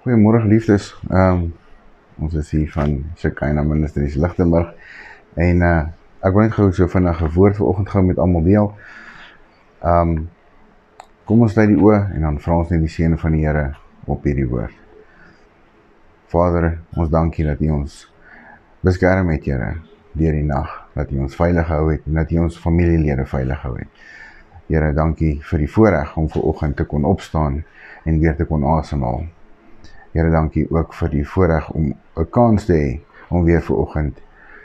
Goeiemôre liefdes. Ehm um, ons is hier van Shekinah Ministries Lichtenburg en uh ek wil net gou so vinnig 'n woord vanoggend gou met almal deel. Ehm um, kom ons lê die oë en dan vra ons net die seën van die Here op hierdie woord. Vader, ons dankie dat U ons beskerm het, Here, deur die nag, dat U ons veilig gehou het en dat U ons familielede veilig gehou het. Here, dankie vir die voorreg om ver oggend te kon opstaan en weer te kon asemhaal. Here, dankie ook vir die voorreg om 'n kans te hê om weer ver oggend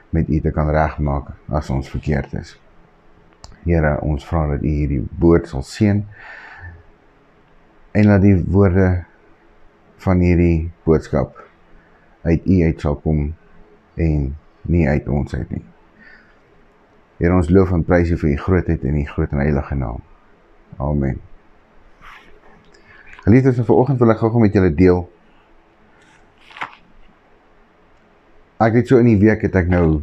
met U te kan regmaak as ons verkeerd is. Here, ons vra dat U hierdie woord sal seën en dat die woorde van hierdie boodskap uit U uit sal kom en nie uit ons uit nie. Here, ons loof en prys U vir U grootheid en U groot en heilige naam. Amen. Geliefdes, vanoggend wil ek gou-gou met julle deel ek het so in die week het ek nou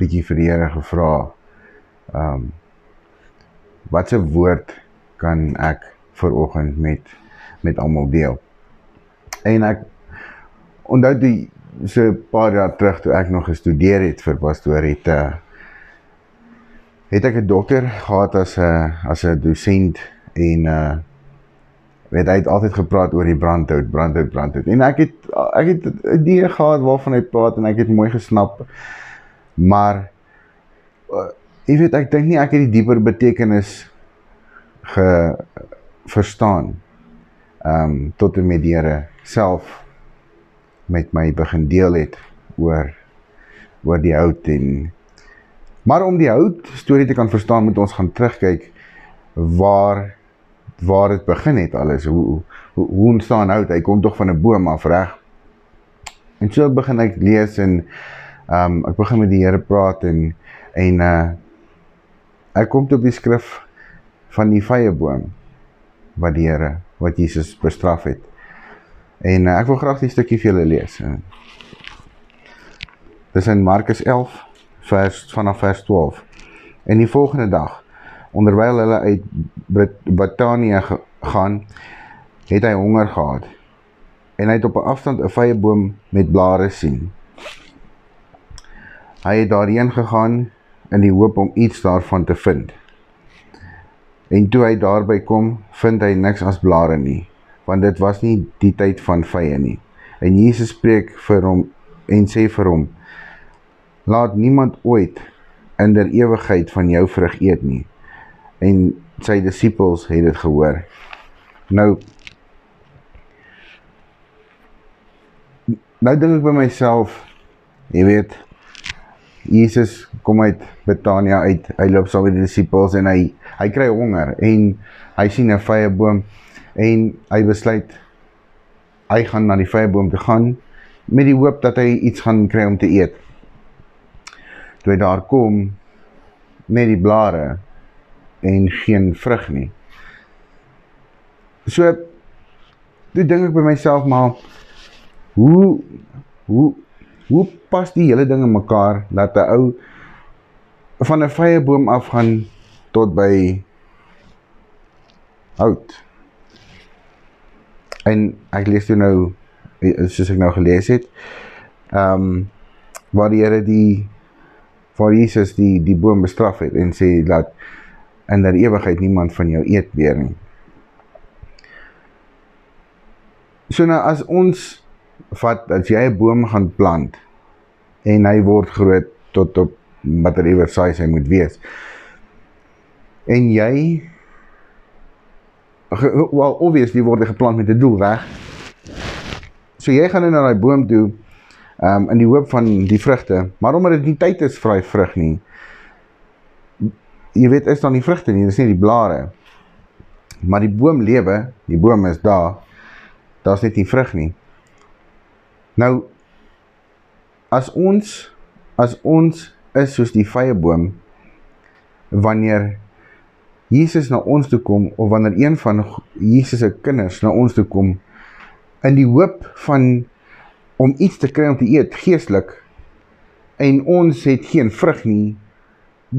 bietjie vir die Here gevra. Ehm um, wat 'n woord kan ek vir oggend met met almal deel? En ek onthou die so 'n paar jaar terug toe ek nog gestudeer het vir pastoor het uh, het ek 'n dokter gehad as 'n as 'n dosent en uh weet hy het altyd gepraat oor die brandhout, brandhout, brandhout. En ek het ek het 'n idee gehad waarvan hy praat en ek het mooi gesnap. Maar uh, jy weet ek dink nie ek het die dieper betekenis ge verstaan. Ehm um, tot en met die Here self met my begin deel het oor oor die hout en maar om die hout storie te kan verstaan moet ons gaan terugkyk waar waar dit begin het alles. Hoe hoe, hoe ontstaan hout hy kom tog van 'n boom af reg? En so begin ek lees en ehm um, ek begin met die Here praat en en uh ek kom tot die skrif van die vrye boom wat die Here wat Jesus bestraf het. En uh, ek wil graag die stukkie vir julle lees. Dis in Markus 11 vers vanaf vers 12 en die volgende dag onderwyl hulle uit Betanië gaan, het hy honger gehad. En hy het op 'n afstand 'n vrye boom met blare sien. Hy het daarheen gegaan in die hoop om iets daarvan te vind. En toe hy daarby kom, vind hy niks as blare nie, want dit was nie die tyd van vrye nie. En Jesus spreek vir hom en sê vir hom: Laat niemand ooit in der ewigheid van jou vrug eet nie en sy disippels het dit gehoor. Nou nou dink ek by myself, jy weet, Jesus kom uit Betania uit. Hy loop saam met die disippels en hy hy kry honger en hy sien 'n vrye boom en hy besluit hy gaan na die vrye boom te gaan met die hoop dat hy iets gaan kry om te eet. Toe hy daar kom met die blare en geen vrug nie. So toe dink ek by myself maar hoe hoe hoe pas die hele ding in mekaar dat 'n ou van 'n vrye boom af gaan tot by hout. En ek lees toe nou soos ek nou gelees het. Ehm um, waar die Here die waar Jesus die die boom bestraf het en sê dat in der ewigheid niemand van jou eet weer nie. So nou as ons vat as jy 'n boom gaan plant en hy word groot tot op whatever size hy moet wees. En jy wel obviously word hy geplant met 'n doel, reg? So jy gaan nou na daai boom toe um in die hoop van die vrugte, maar omdat dit nie tyd is vir daai vrug nie, jy weet is dan die vrugte nie, dis nie die blare. Maar die boom lewe, die boom is daar. Daar's net nie vrug nie. Nou as ons as ons is soos die vrye boom wanneer Jesus na ons toe kom of wanneer een van Jesus se kinders na ons toe kom in die hoop van om iets te kry om te eet geestelik en ons het geen vrug nie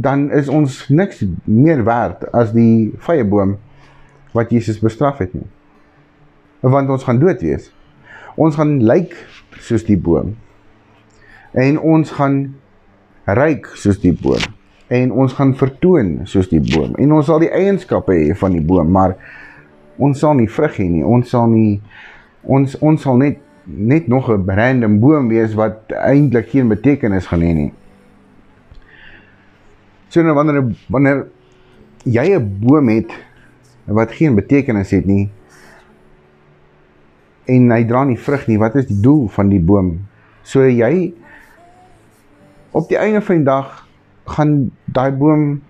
dan is ons niks meer werd as die vrye boom wat Jesus bestraf het nie. Want ons gaan dood wees. Ons gaan lyk soos die boom. En ons gaan ryk soos die boom. En ons gaan vertoon soos die boom. En ons sal die eienskappe hê van die boom, maar ons sal nie vrug hê nie. Ons sal nie ons ons sal net net nog 'n random boom wees wat eintlik geen betekenis gaan hê nie. So nou wanneer wanneer jy 'n boom het wat geen betekenis het nie en hy dra nie vrug nie, wat is die doel van die boom? So jy op die einde van die dag gaan daai boom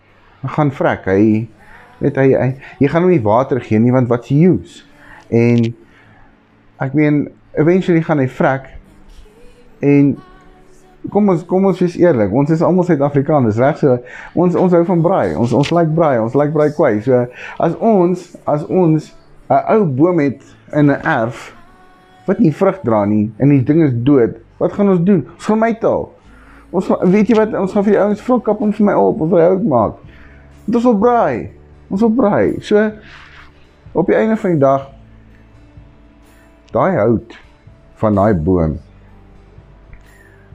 gaan vrek. Hy weet hy, hy jy gaan hom nie water gee nie want wat's die use? En ek meen eventually gaan hy vrek en kom ons kom ons wees eerlik. Ons is almal Suid-Afrikaners, reg so. Ons ons hou van braai. Ons ons like braai. Ons like braai kwai. So as ons as ons 'n ou boom het in 'n erf wat nie vrug dra nie en die ding is dood, wat gaan ons doen? Ons gaan my taal. Ons weet jy wat ons gaan vir die ouens vra kap hom vir my op of hy hout maak. Dit is wil braai. Ons wil braai. So op die einde van die dag daai hout van daai boom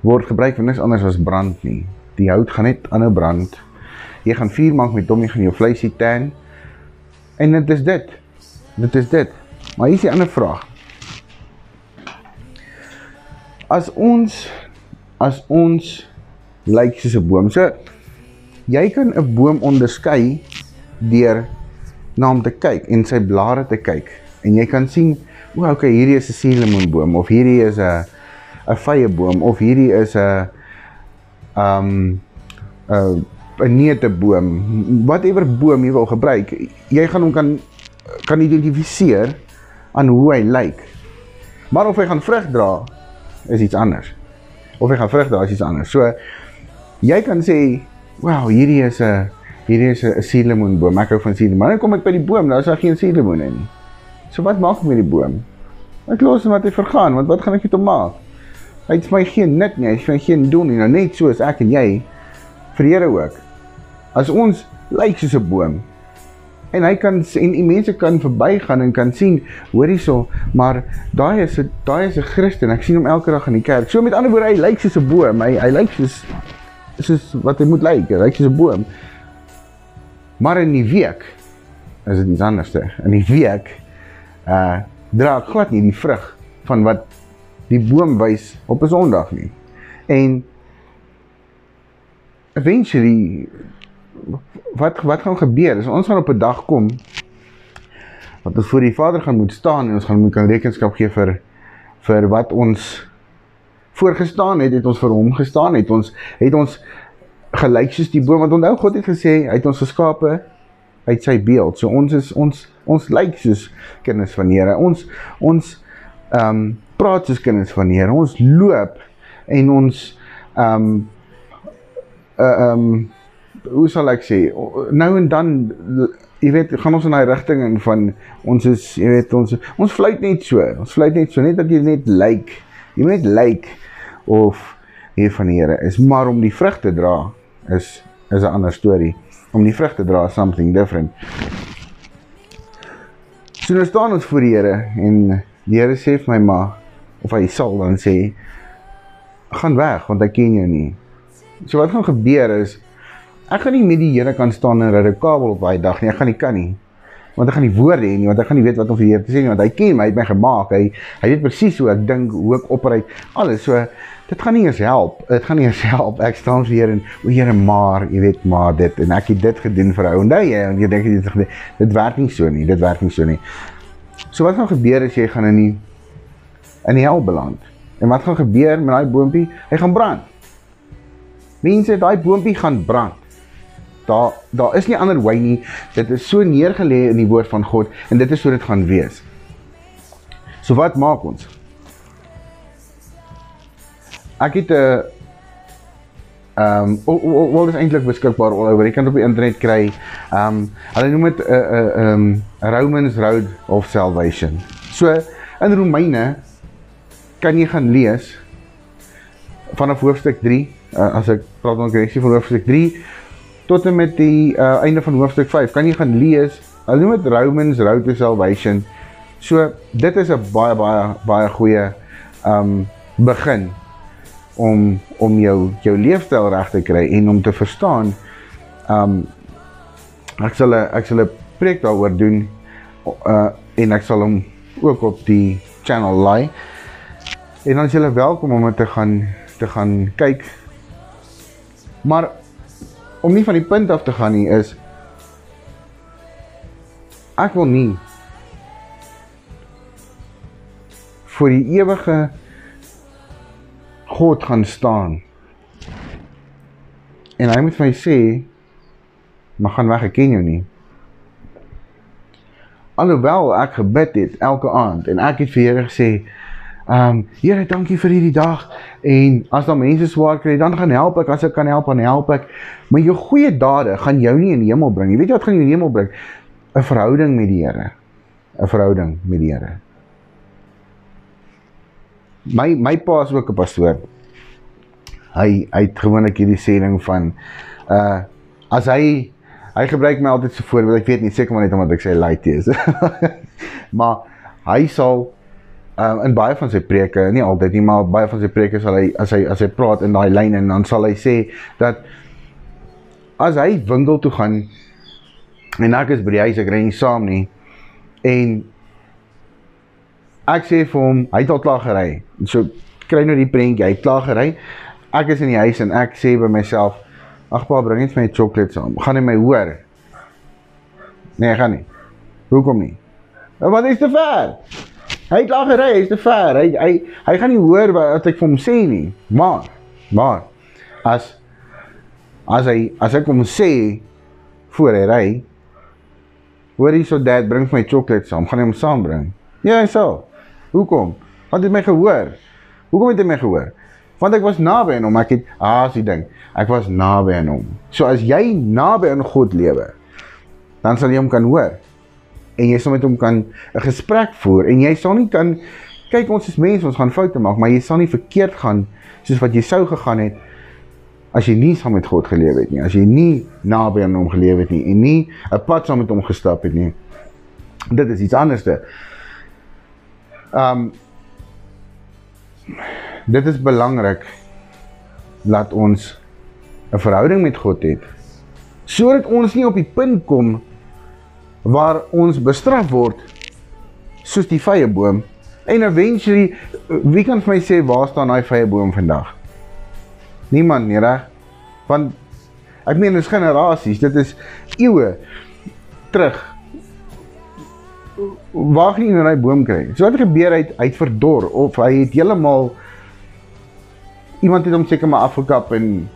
word gebruik vir niks anders as brand nie. Die hout gaan net aanhou brand. Jy gaan vuur maak met hom, jy gaan jou vleisie tan. En dit is dit. Dit is dit. Maar hier is 'n ander vraag. As ons as ons lyk soos 'n boom. So jy kan 'n boom onderskei deur na hom te kyk en sy blare te kyk en jy kan sien, o, okay, hierdie is 'n suurlemoenboom of hierdie is 'n 'n vyeboom of hierdie is 'n um 'n 'n neuteboom, whatever boom jy wil gebruik, jy gaan hom kan kan identifiseer aan hoe hy lyk. Maar of hy gaan vrug dra is iets anders. Of hy gaan vrug dra is iets anders. So jy kan sê, "Wow, hierdie is 'n hierdie is 'n suurlemoenboom. Ek hou van suurlemoen." Maar dan kom ek by die boom, daar is daar geen suurlemoene nie. So wat maak ek met die boom? Ek los hom wat hy vergaan, want wat gaan ek met hom maak? Hy het my geen nut nie, hy het my geen doel nie. Nou net so as ek en jy vir die Here ook. As ons lyk soos 'n boom en hy kan en die mense kan verbygaan en kan sien, hoor hierso, maar daai is 'n daai is 'n Christen. Ek sien hom elke dag in die kerk. So met ander woorde, hy lyk soos 'n boom. Hy hy lyk soos soos wat hy moet lyk. Hy lyk soos 'n boom. Maar in die week is dit iets anders. In die week uh dra ek glad nie die vrug van wat die boom wys op 'n Sondag nie. En eventually wat wat gaan gebeur? As ons gaan op 'n dag kom wat ons voor die Vader gaan moet staan en ons gaan moet kan rekenskap gee vir vir wat ons voorgestaan het, het ons vir hom gestaan, het ons het ons gelyk soos die boom want onthou God het gesê hy het ons geskape uit sy beeld. So ons is ons ons lyk soos kinders van Here. Ons ons ehm um, praat soos kinders van die Here. Ons loop en ons ehm um, uh, ehm um, hoe sal ek sê nou en dan jy weet gaan ons in daai rigting in van ons is jy weet ons ons fluit net so. Ons fluit net so net dat jy net lyk. Like, jy moet net lyk like of hier van die Here is, maar om die vrug te dra is is 'n ander storie. Om die vrug te dra is something different. So nou staan ons voor die Here en die Here sê vir my maar of hy sal dan sê gaan weg want hy ken jou nie. So wat gaan gebeur is ek gaan nie met die Here kan staan en 'n kabel op daai dag nie. Ek gaan nie kan nie. Want ek gaan nie woorde hê nie, want ek gaan nie weet wat om vir die Here te sê nie, want hy ken my, hy het my gemaak. Hy hy weet presies hoe ek dink, hoe ek opry, alles. So dit gaan nie eens help. Dit gaan nie eens help. Ek staan weer en o Here, maar jy weet maar dit en ek het dit gedoen vir jou. Onthou jy, want jy dink dit dit werk nie so nie. Dit werk nie so nie. So wat gaan gebeur as jy gaan in die in die hel beland. En wat gaan gebeur met daai boontjie? Hy gaan brand. Mense, daai boontjie gaan brand. Daar daar is nie ander wy nie. Dit is so neergelê in die woord van God en dit is so dit gaan wees. So wat maak ons? Ek het 'n ehm um, wat is eintlik beskikbaar al oor. Jy kan dit op die internet kry. Ehm um, hulle noem dit 'n 'n ehm Romans Road of Salvation. So in Romeine kan jy gaan lees vanaf hoofstuk 3 uh, as ek praat van korreksie van hoofstuk 3 tot en met die uh, einde van hoofstuk 5 kan jy gaan lees? Hulle noem dit Romans Road to Salvation. So dit is 'n baie baie baie goeie um begin om om jou jou leefstyl reg te kry en om te verstaan um ek sal ek sal 'n preek daaroor doen uh en ek sal hom ook op die channel laai. En dan is julle welkom om te gaan te gaan kyk. Maar om nie van die punt af te gaan nie is ek wil nie vir die ewige God gaan staan. En hy moet vir my sê, "Maar gaan weg, ek ken jou nie." Alhoewel ek gebid het elke aand en ek het vir Here gesê, "Ehm, um, Here, dankie vir hierdie dag en as daar mense swaar kry, dan gaan help ek, as ek kan help, dan help ek." Maar jou goeie dade gaan jou nie in die hemel bring nie. Weet jy wat gaan jou in die hemel bring? 'n Verhouding met die Here. 'n Verhouding met die Here my my pa is ook 'n pastoor. Hy hy het gewoonlik hierdie sêding van uh as hy hy gebruik my altyd so voorbeeld. Ek weet nie seker maar net omdat ek sê light is. maar hy sal uh in baie van sy preke, nie altyd nie, maar baie van sy preke sal hy as hy as hy praat in daai lyn en dan sal hy sê dat as hy winkel toe gaan en ek is by die huis, ek ry nie saam nie en ek sê vir hom, hy het al klaar gery. So kry nou die prentjie, hy het klaar gery. Ek is in die huis en ek sê by myself, ag pa, bring net my chocolate saam. Gaan hy my hoor? Nee, gaan nie. Hoekom nie? Nou, wat is te ver? Hy het klaar gery, hy is te ver. Hy hy hy gaan nie hoor wat ek vir hom sê nie. Maar maar as as hy as ek hom sê voor hy ry, hoor hy so dad bring my chocolate saam, gaan hy hom saambring. Ja, hy sal. Hoekom? Want het my gehoor. Hoekom het hy my gehoor? Want ek was naby aan hom. Ek het ah, as die ding. Ek was naby aan hom. So as jy naby aan God lewe, dan sal jy hom kan hoor. En jy sal met hom kan 'n gesprek voer en jy sal nie kan kyk ons is mense, ons gaan foute maak, maar jy sal nie verkeerd gaan soos wat jy sou gegaan het as jy nie saam met God gelewe het nie. As jy nie naby aan hom gelewe het nie en nie 'n pad saam met hom gestap het nie. Dit is iets anderste. Um dit is belangrik dat ons 'n verhouding met God het sodat ons nie op die punt kom waar ons bestraf word soos die vrye boom en eventually wie kan vir my sê waar staan daai vrye boom vandag niemand nie reg want ek meen dis generasies dit is eeue terug waar gaan jy nou daai boom kry? So wat gebeur hy hy het verdor of hy het heeltemal iemand het hom seker maar afgekap en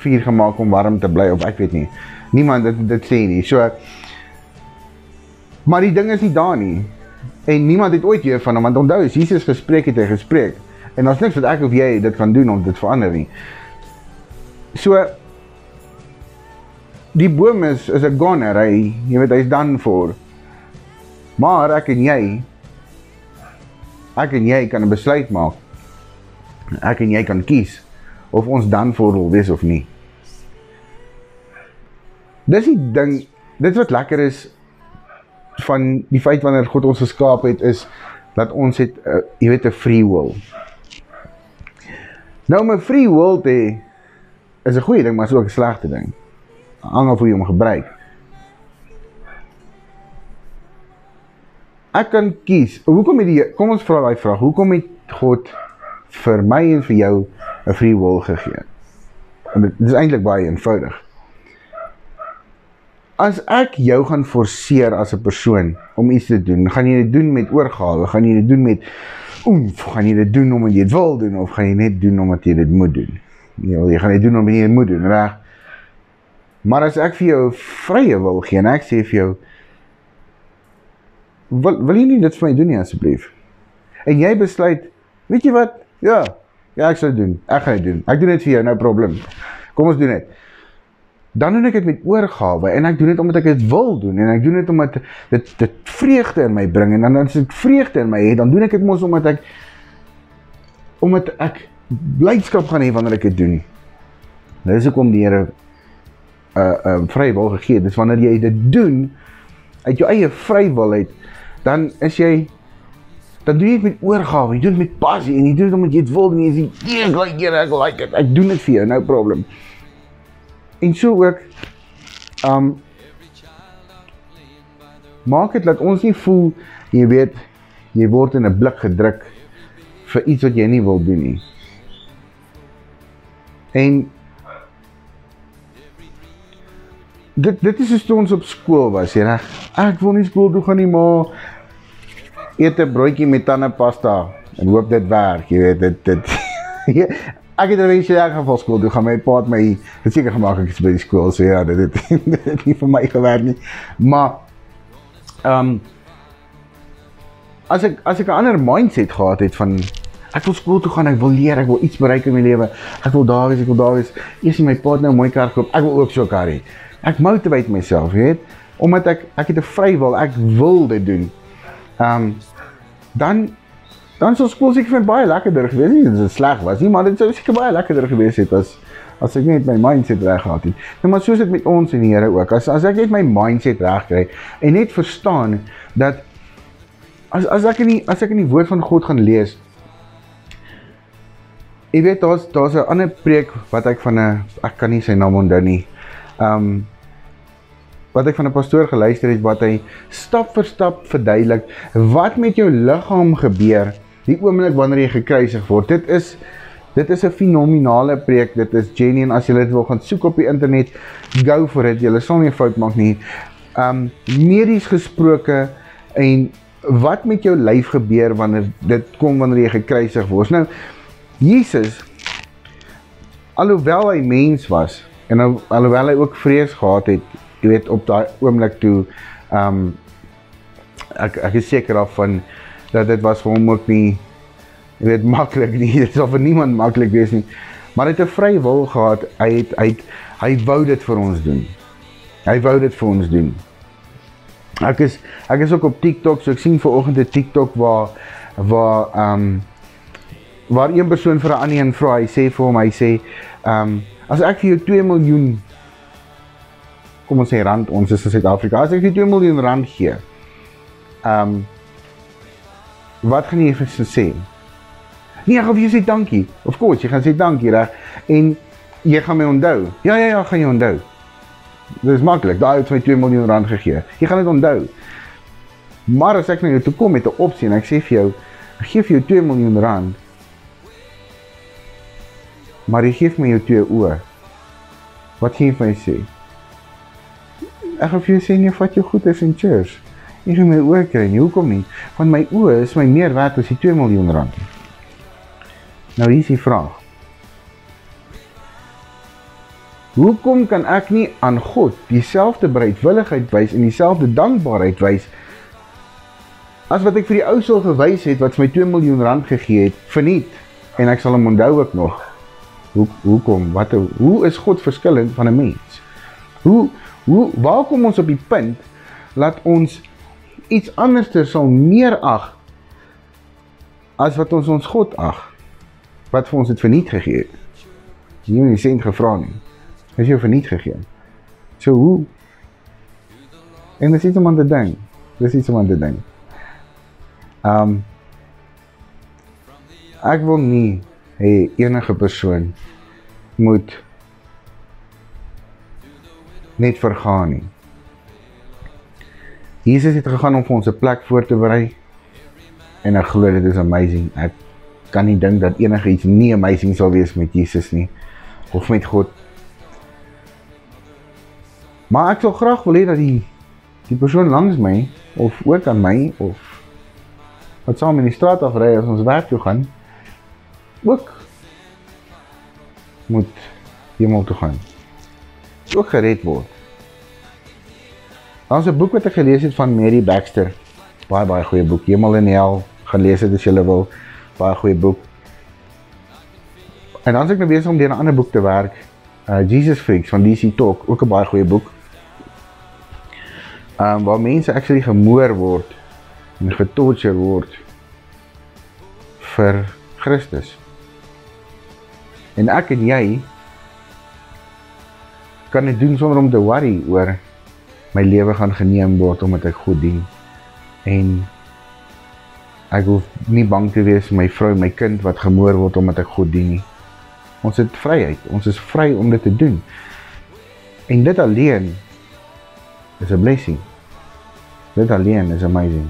vuur gemaak om warm te bly of ek weet nie. Niemand dit dit sê nie. So maar die ding is nie daar nie. En niemand het ooit hier van hom want onthou as Jesus gespreek het hy gespreek en daar's niks wat ek of jy dit kan doen om dit verander nie. So die boom is is 'n goner, hy jy weet hy's done for. Maar ek en jy ek en jy kan 'n besluit maak. Ek en jy kan kies of ons dan voor wil wees of nie. Dis die ding, dit wat lekker is van die feit wanneer God ons geskaap het is dat ons het uh, jy weet 'n free will. Nou my free will te is 'n goeie ding, maar is ook 'n slegte ding. Hang af hoe jy hom gebruik. ek kan kies. Hoekom het die kom ons vra daai vraag. Hoekom het God vir my en vir jou 'n free will gegee? En dit is eintlik baie eenvoudig. As ek jou gaan forceer as 'n persoon om iets te doen, gaan jy dit doen met oorgawe, gaan jy dit doen met oef, gaan jy dit doen omdat jy dit wil doen of gaan jy net doen omdat jy dit moet doen? Nee, jy gaan dit doen omdat jy dit moet doen, reg? Maar as ek vir jou vrye wil gee en ek sê vir jou wil wil jy nie dit vir my doen nie asseblief? En jy besluit, weet jy wat? Ja, ja ek sal doen. Ek gaan dit doen. Ek doen dit vir jou, nou probleem. Kom ons doen dit. Dan doen ek dit met oorgawe en ek doen dit omdat ek dit wil doen en ek doen dit omdat dit dit vreugde in my bring en dan as ek vreugde in my het, dan doen ek dit mos omdat ek omdat ek blydskap gaan hê wanneer ek dit doen. Nou dis hoekom die Here 'n uh, 'n uh, vrye wil gegee. Dis wanneer jy dit doen uit jou eie vrywilheid dan is jy dan doen jy dit met oorgawe, jy doen dit met passie en jy doen dit omdat jy dit wil en jy sê, "Nee, ek like dit, ek like dit. Ek doen dit vir jou, no problem." En so ook um maak dit dat ons nie voel jy weet jy word in 'n blik gedruk vir iets wat jy nie wil doen nie. En dit dit is hoe ons op skool was, jy reg. Ek wil nie skool toe gaan nie, maar eet 'n broodjie met tandepasta en hoop dit werk, jy weet dit dit Ek het eers in elk geval skool toe gaan my pa het my seker gemaak ek is by die skool so ja dit het, dit het nie vir my gewerk nie maar ehm um, as ek as ek 'n ander mindset gehad het van ek wil skool toe gaan, ek wil leer, ek wil iets bereik in my lewe. Ek wil daar wees, ek wil daar wees. Eers my pa het nou 'n mooi kar gekoop. Ek wil ook so 'n kar hê. Ek motivate myself, weet? Omdat ek ek het 'n vrywil, ek wil dit doen. Ehm um, dan dan sou skool seker vir baie lekkerder gewees het. Dit is sleg was nie, maar dit sou seker baie lekkerder gewees het as as ek net my mindset reg gehad het. Nou maar soos dit met ons en die Here ook. As as ek net my mindset reg kry en net verstaan dat as as ek in die as ek in die woord van God gaan lees Ek weet daar's daar's 'n ander preek wat ek van 'n ek kan nie sy naam onthou nie. Um wat ek van 'n pastoor geluister het wat hy stap vir stap verduidelik wat met jou liggaam gebeur die oomblik wanneer jy gekruisig word. Dit is dit is 'n fenominale preek. Dit is genuine as jy dit wil gaan soek op die internet. Go for it. Jy sal nie fout maak nie. Um medies gesproke en wat met jou lyf gebeur wanneer dit kom wanneer jy gekruisig word. Nou Jesus alhoewel hy mens was en al, alhoewel hy ook vrees gehad het, jy weet op daai oomblik toe um, ek ek is seker af van dat dit was vir hom ook nie jy weet maklik nie. Dit sou vir niemand maklik wees nie. Maar hy het 'n vrye wil gehad. Hy het hy het, hy wou dit vir ons doen. Hy wou dit vir ons doen. Ek is ek is ook op TikTok, so ek sien ver oggend 'n TikTok waar waar ehm um, waar een persoon vir 'n ander een vra, hy sê vir hom, hy sê ehm um, as ek vir jou 2 miljoen kom ons sê rand, ons is in Suid-Afrika, as ek vir 2 miljoen rand gee. Ehm um, wat gaan jy vir sê? Nee, ek gaan vir jou sê dankie. Of course, jy gaan sê dankie, reg? En jy gaan my onthou. Ja, ja, ja, gaan jy onthou. Dit is maklik. Daai het my 2 miljoen rand gegee. Jy gaan dit onthou. Maar as ek na jou toe kom met 'n opsie en ek sê vir jou, ek gee vir jou 2 miljoen rand. Maar jy gee my jou twee oë. Wat gee jy vir my sê? Ek gaan vir jou sê nee, vat jou goed is en cheers. Jy gaan my oë kry. Nie, hoekom nie? Want my oë is my meer werd as die 2 miljoen rand. Nou hier is die vraag. Hoekom kan ek nie aan God dieselfde bereidwilligheid wys en dieselfde dankbaarheid wys as wat ek vir die ou sou gewys het wat my 2 miljoen rand gegee het verniet en ek sal hom onthou ook nog. Hoe hoekom? Wat hoe is God verskillend van 'n mens? Hoe hoe waar kom ons op die punt laat ons iets anderster sal meer ag as wat ons ons God ag wat vir ons dit verniet gegee het. Jy het nie sent gevra nie is jou verniet gegee. So hoe? En dis iets om aan te dink. Dis iets om aan te dink. Um ek wil nie hê enige persoon moet net vergaan nie. Jesus het gegaan om vir ons 'n plek voor te berei en ek glo dit is amazing. Ek kan nie dink dat enigiets nie amazing sal wees met Jesus nie of met God Maar ek sou graag wil hê dat die die persoon langs my of ook aan my of wat saam in die straat af ry as ons werk toe gaan ook moet hemel toe gaan. Ook gered word. Daar's 'n boek wat ek gelees het van Mary Baxter. Baie baie goeie boek. Hemel en Hel. Gaan lees dit as jy wil. Baie goeie boek. En dan as ek nou besig om deur 'n ander boek te werk, uh Jesus Freaks van DC Talk, ook 'n baie goeie boek um, waar mense actually gemoor word en getorture word vir Christus. En ek en jy kan dit doen sonder om te worry oor my lewe gaan geneem word omdat ek goed dien. En Ek hoef nie bang te wees vir my vrou en my kind wat gemoor word omdat ek God dien nie. Ons het vryheid. Ons is vry om dit te doen. En dit alleen is 'n blessing. Dit alleen is amazing.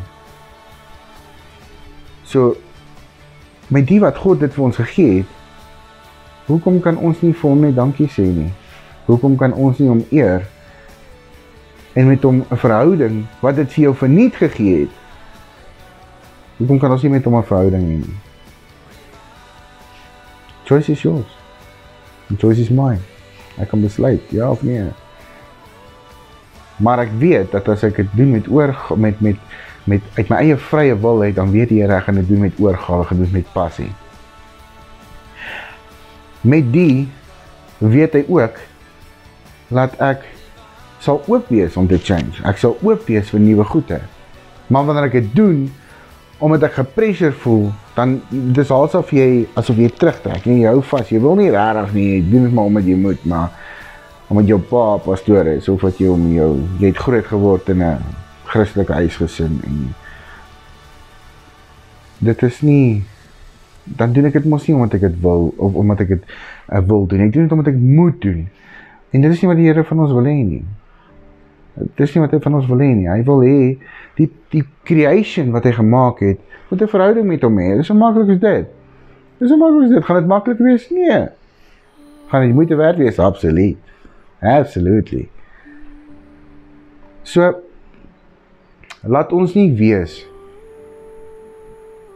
So met die wat God dit vir ons gegee het, hoekom kan ons nie vir hom net dankie sê nie? Hoekom kan ons nie hom eer en met hom 'n verhouding wat dit vir jou verniet gegee het? Hoekom kan ons nie met hom 'n verhouding hê nie? Choice is yours. The choice is mine. Ek kan besluit ja of nee. Maar ek weet dat as ek dit doen met oor met met met uit my eie vrye wil uit, dan weet die Here ek gaan dit doen met oorgawe, gaan doen met passie. Met die weet hy ook laat ek sal oop wees om te change. Ek sal oop wees vir nuwe goede. Maar wanneer ek dit doen omdat ek gepressure voel, dan dis asof jy asof jy terugtrek en jy hou vas. Jy wil nie regtig nie, jy doen dit maar omdat jy moet, maar omdat jou pa pastoor is of wat jy om jou jy het groot geword in 'n Christelike huisgesin en dit is nie dan doen ek dit mos nie omdat ek dit wil of omdat ek dit uh, wil doen. Ek doen dit omdat ek moet doen. En dit is nie wat die Here van ons wil hê nie. Dit is nie wat hy van ons wil hê nie. Hy wil hê die die creation wat hy gemaak het, moet 'n verhouding met hom hê. Dis so maklik as dit. Dis so maklik as dit. Gaan dit maklik wees? Nee. Gaan dit moeite werd wees? Absoluut. Absolutely. So laat ons nie wees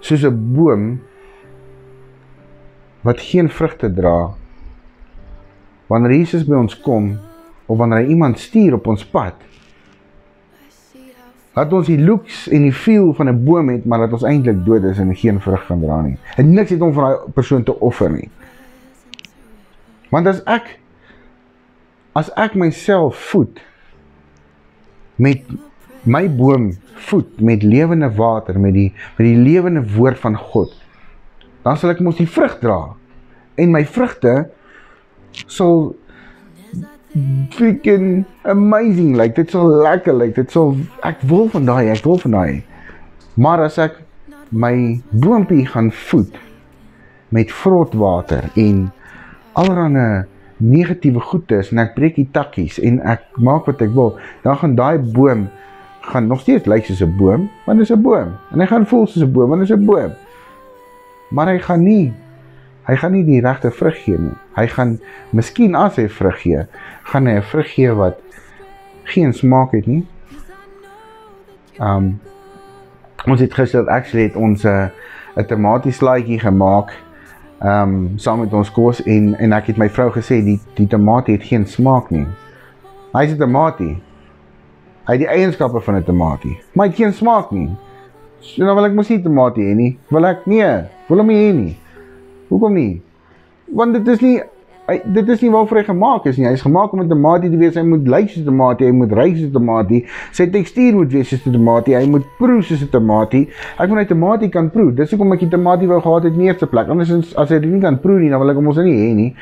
soos 'n boom wat geen vrugte dra wanneer Jesus by ons kom of wanneer hy iemand stuur op ons pad Laat ons die looks en die feel van 'n boom het, maar dat ons eintlik dood is en geen vrug kan dra nie. En niks het om vir daai persoon te offer nie. Want as ek as ek myself voed met my boom voed met lewende water, met die met die lewende woord van God, dan sal ek mos die vrug dra. En my vrugte sal freaking amazing like dit sal lekker like dit sal ek wil van daai ek wil van daai. Maar as ek my boontjie gaan voed met vrotwater en allerlei negatiewe goedes en ek breek die takkies en ek maak wat ek wil dan gaan daai boom gaan nog steeds lyk soos 'n boom want dit is 'n boom. En hy gaan voel soos 'n boom want dit is 'n boom. Maar hy gaan nie hy gaan nie die regte vrug gee nie. Hy gaan miskien as hy vrug gee, gaan hy 'n vrug gee wat geen smaak het nie. Um ons het gister actually het ons 'n uh, 'n tomatieslaaitjie gemaak um saam met ons kos en en ek het my vrou gesê die die tamatie het geen smaak nie. Hy sê tamatie. Hy het die eienskappe van 'n tamatie, maar hy het geen smaak nie. So nou wil ek mos nie tamatie hê nie. Wil ek nee, wil hom nie hê nie. Hoekom nie? Want dit is nie hy dit is nie waarvoor hy gemaak is nie. Hy's gemaak om 'n tamatie te wees. Hy moet lyk soos 'n tamatie, hy moet ry soos 'n tamatie. Sy tekstuur moet wees soos 'n tamatie. Hy moet proe soos 'n tamatie. Ek wil net 'n tamatie kan proe. Dis hoekom ek die tamatie wou gehad het in eerste plek. Anders as hy dit nie kan proe nie, dan wil ek hom ons nie hê nie.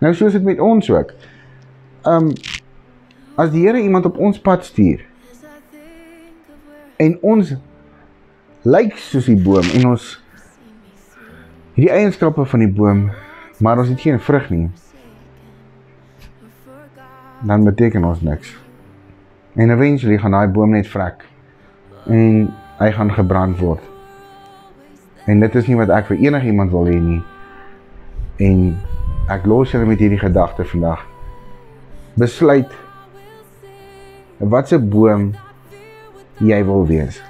Nou soos dit met ons ook. Um as die Here iemand op ons pad stuur en ons lyk soos die boom en ons hierdie eienskappe van die boom, maar ons het geen vrug nie. Dan beteken ons niks. En eventually gaan daai boom net vrek en hy gaan gebrand word. En dit is nie wat ek vir enigiemand wil hê nie. En ek los julle met hierdie gedagte vandag. Besluit watse boom jy wil wees.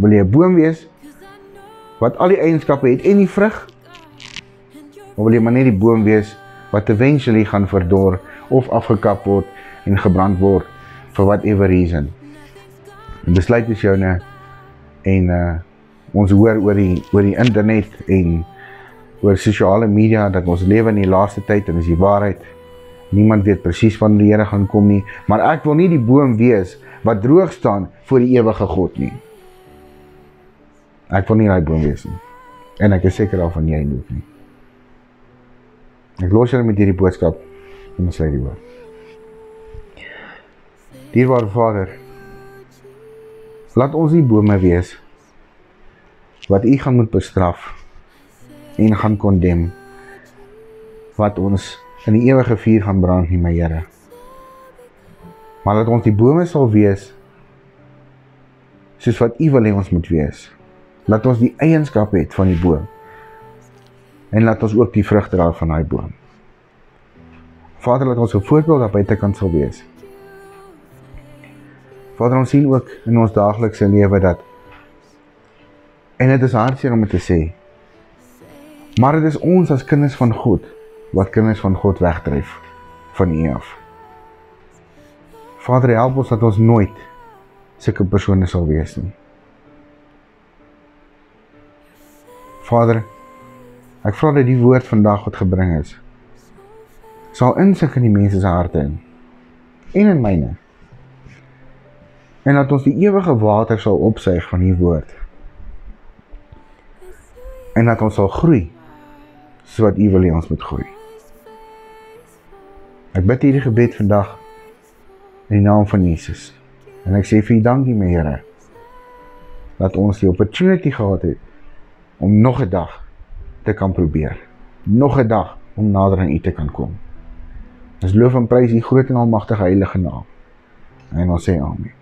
Wil jy boom wees wat al die eienskappe het en die vrug of wil jy maar net die boom wees wat eventually gaan verdor of afgekap word en gebrand word for whatever reason. En besluit is joune en uh ons hoor oor die oor die internet en oor sosiale media dat ons lewe in die laaste tyd en dis die waarheid. Niemand weet presies wanneer die Here gaan kom nie, maar ek wil nie die boom wees wat droog staan voor die ewige God nie. Ek wil nie daai boom wees nie. En ek is seker daarvan jy nie Ek los julle met hierdie boodskap en ons sê die woord. Dierbare Vader, laat ons nie bome wees wat U gaan moet bestraf en gaan kondem wat ons in die ewige vuur gaan brand nie, my Here. Maar dat ons die bome sal wees soos wat U wil hê ons moet wees. Laat ons die eienskap het van die boom. En laat ons ook die vrug dra van daai boom. Vader, laat ons 'n voorbeeld daar buitekant sal wees. Vader, ons sien ook in ons daaglikse lewe dat en dit is hartseer om dit te sê. Maar dit is ons as kinders van God wat kinders van God wegdryf van U af. Vader, help ons dat ons nooit sulke persone sal wees nie. Vader, ek vra dat die woord vandag wat gebring is sal insig in die mense se harte in en in myne. En dat ons die ewige water sal opsuig van u woord. En dat ons sal groei soos wat u wil hê ons moet groei. Ek bid hierdie gebed vandag in die naam van Jesus. En ek sê vir U dankie, my Here, dat ons die opportunity gehad het om nog 'n dag te kan probeer. Nog 'n dag om nader aan U te kan kom. Ons loof en prys U groot en almagtige heilige naam. En ons sê amen.